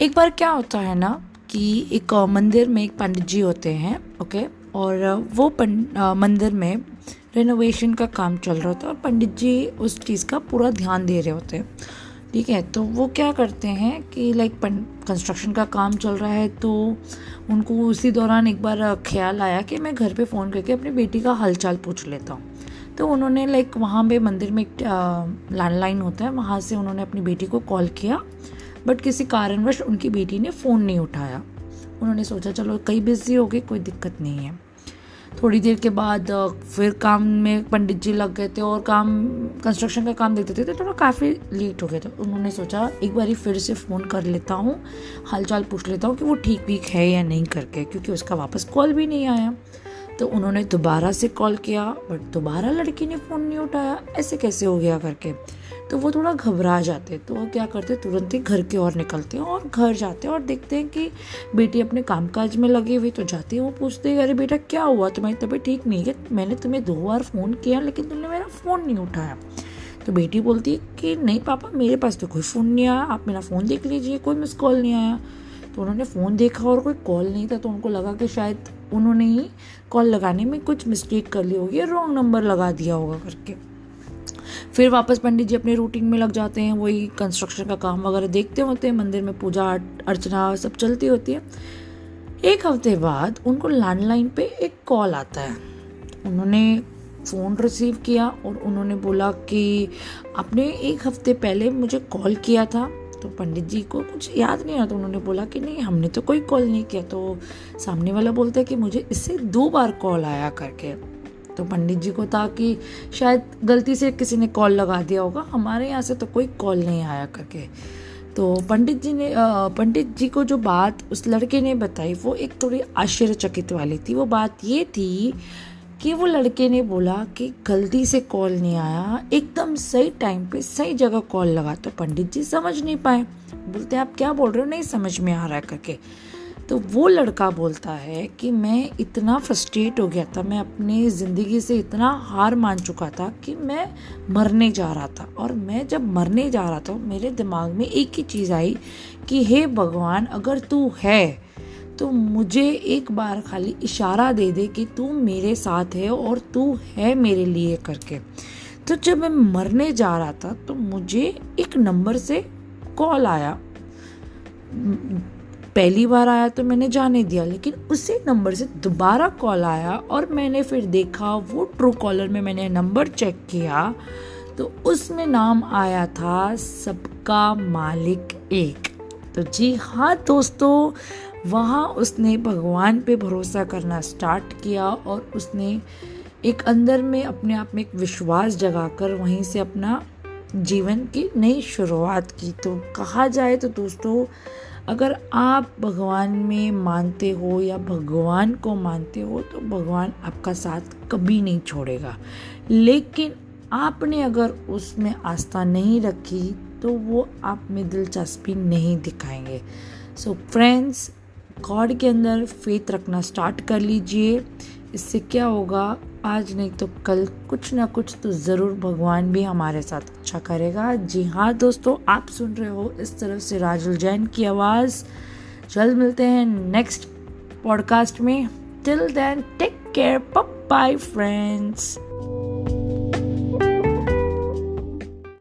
एक बार क्या होता है ना कि एक मंदिर में एक पंडित जी होते हैं, ओके? और वो मंदिर में रेनोवेशन का काम चल रहा होता है और पंडित जी उस चीज़ का पूरा ध्यान दे रहे होते हैं। ठीक है? तो वो क्या करते हैं कि लाइक कंस्ट्रक्शन का काम चल रहा है तो उनको उसी दौरान एक बार ख्याल आया कि मैं घर पे फ़ोन करके अपनी बेटी का हालचाल पूछ लेता हूँ। तो उन्होंने लाइक वहाँ पे मंदिर में एक लैंडलाइन होता है, वहाँ से उन्होंने अपनी बेटी को कॉल किया बट किसी कारणवश उनकी बेटी ने फ़ोन नहीं उठाया। उन्होंने सोचा, चलो कई बिज़ी हो गए कोई दिक्कत नहीं है। थोड़ी देर के बाद फिर काम में पंडित जी लग गए थे और काम कंस्ट्रक्शन का काम देखते थे तो थोड़ा काफ़ी लेट हो गया था। उन्होंने सोचा, एक बार फिर से फ़ोन कर लेता हूँ, हालचाल पूछ लेता हूँ कि वो ठीक ठीक है या नहीं करके, क्योंकि उसका वापस कॉल भी नहीं आया। तो उन्होंने दोबारा से कॉल किया, बट दोबारा लड़की ने फ़ोन नहीं उठाया। ऐसे कैसे हो गया करके तो वो थोड़ा घबरा जाते। तो वो क्या करते, तुरंत ही घर की ओर निकलते हैं और घर जाते हैं और देखते हैं कि बेटी अपने कामकाज में लगी हुई। तो जाती है वो पूछते हैं, अरे बेटा, क्या हुआ? तुम्हारी तबीयत ठीक नहीं है? मैंने तुम्हें दो बार फ़ोन किया, लेकिन तुमने मेरा फ़ोन नहीं उठाया। तो बेटी बोलती है कि, नहीं पापा, मेरे पास तो कोई फ़ोन नहीं आया। आप मेरा फ़ोन देख लीजिए, कोई मिस कॉल नहीं आया। तो उन्होंने फ़ोन देखा और कोई कॉल नहीं था। तो उनको लगा कि शायद उन्होंने ही कॉल लगाने में कुछ मिस्टेक कर ली होगी रॉन्ग नंबर लगा दिया होगा करके। फिर वापस पंडित जी अपने रूटीन में लग जाते हैं, वही कंस्ट्रक्शन का काम वगैरह देखते होते हैं, मंदिर में पूजा, अर्चना, सब चलती होती है। एक हफ़्ते बाद उनको लैंडलाइन पे एक कॉल आता है। उन्होंने फ़ोन रिसीव किया और उन्होंने बोला कि आपने एक हफ़्ते पहले मुझे कॉल किया था तो पंडित जी को कुछ याद नहीं आया तो उन्होंने बोला कि नहीं, हमने तो कोई कॉल नहीं किया। तो सामने वाला बोलता है कि मुझे इससे दो बार कॉल आया करके। तो पंडित जी को था कि शायद गलती से किसी ने कॉल लगा दिया होगा। हमारे यहाँ से तो कोई कॉल नहीं आया करके। तो पंडित जी ने पंडित जी को जो बात उस लड़के ने बताई, वो एक थोड़ी आश्चर्यचकित वाली थी। वो बात ये थी कि वो लड़के ने बोला कि गलती से कॉल नहीं आया। एकदम सही टाइम पे सही जगह कॉल लगा तो पंडित जी समझ नहीं पाए। बोलते आप क्या बोल रहे हो? नहीं समझ में आ रहा है करके। तो वो लड़का बोलता है कि मैं इतना फ्रस्ट्रेट हो गया था, मैं अपनी ज़िंदगी से इतना हार मान चुका था कि मैं मरने जा रहा था। और मैं जब मरने जा रहा था, मेरे दिमाग में एक ही चीज़ आई कि, हे भगवान, अगर तू है तो मुझे एक बार खाली इशारा दे दे कि तू मेरे साथ है और तू है मेरे लिए करके। तो जब मैं मरने जा रहा था तो मुझे एक नंबर से कॉल आया। पहली बार आया तो मैंने जाने दिया, लेकिन उसी नंबर से दोबारा कॉल आया और मैंने फिर देखा वो ट्रू कॉलर में मैंने नंबर चेक किया तो उसमें नाम आया था सबका मालिक एक। तो जी हाँ दोस्तों वहाँ उसने भगवान पे भरोसा करना स्टार्ट किया और उसने एक अंदर में अपने आप में एक विश्वास जगाकर वहीं से अपना जीवन की नई शुरुआत की। तो कहा जाए तो दोस्तों, अगर आप भगवान में मानते हो या भगवान को मानते हो तो भगवान आपका साथ कभी नहीं छोड़ेगा। लेकिन आपने अगर उसमें आस्था नहीं रखी तो वो आप में दिलचस्पी नहीं दिखाएँगे। सो so फ्रेंड्स गॉड के अंदर फेथ रखना स्टार्ट कर लीजिए। इससे क्या होगा? आज नहीं तो कल कुछ ना कुछ तो ज़रूर भगवान भी हमारे साथ अच्छा करेगा। जी हाँ दोस्तों, आप सुन रहे हो इस तरफ़ से राजुल जैन की आवाज़। जल्द मिलते हैं नेक्स्ट पॉडकास्ट में। Till then take care bye friends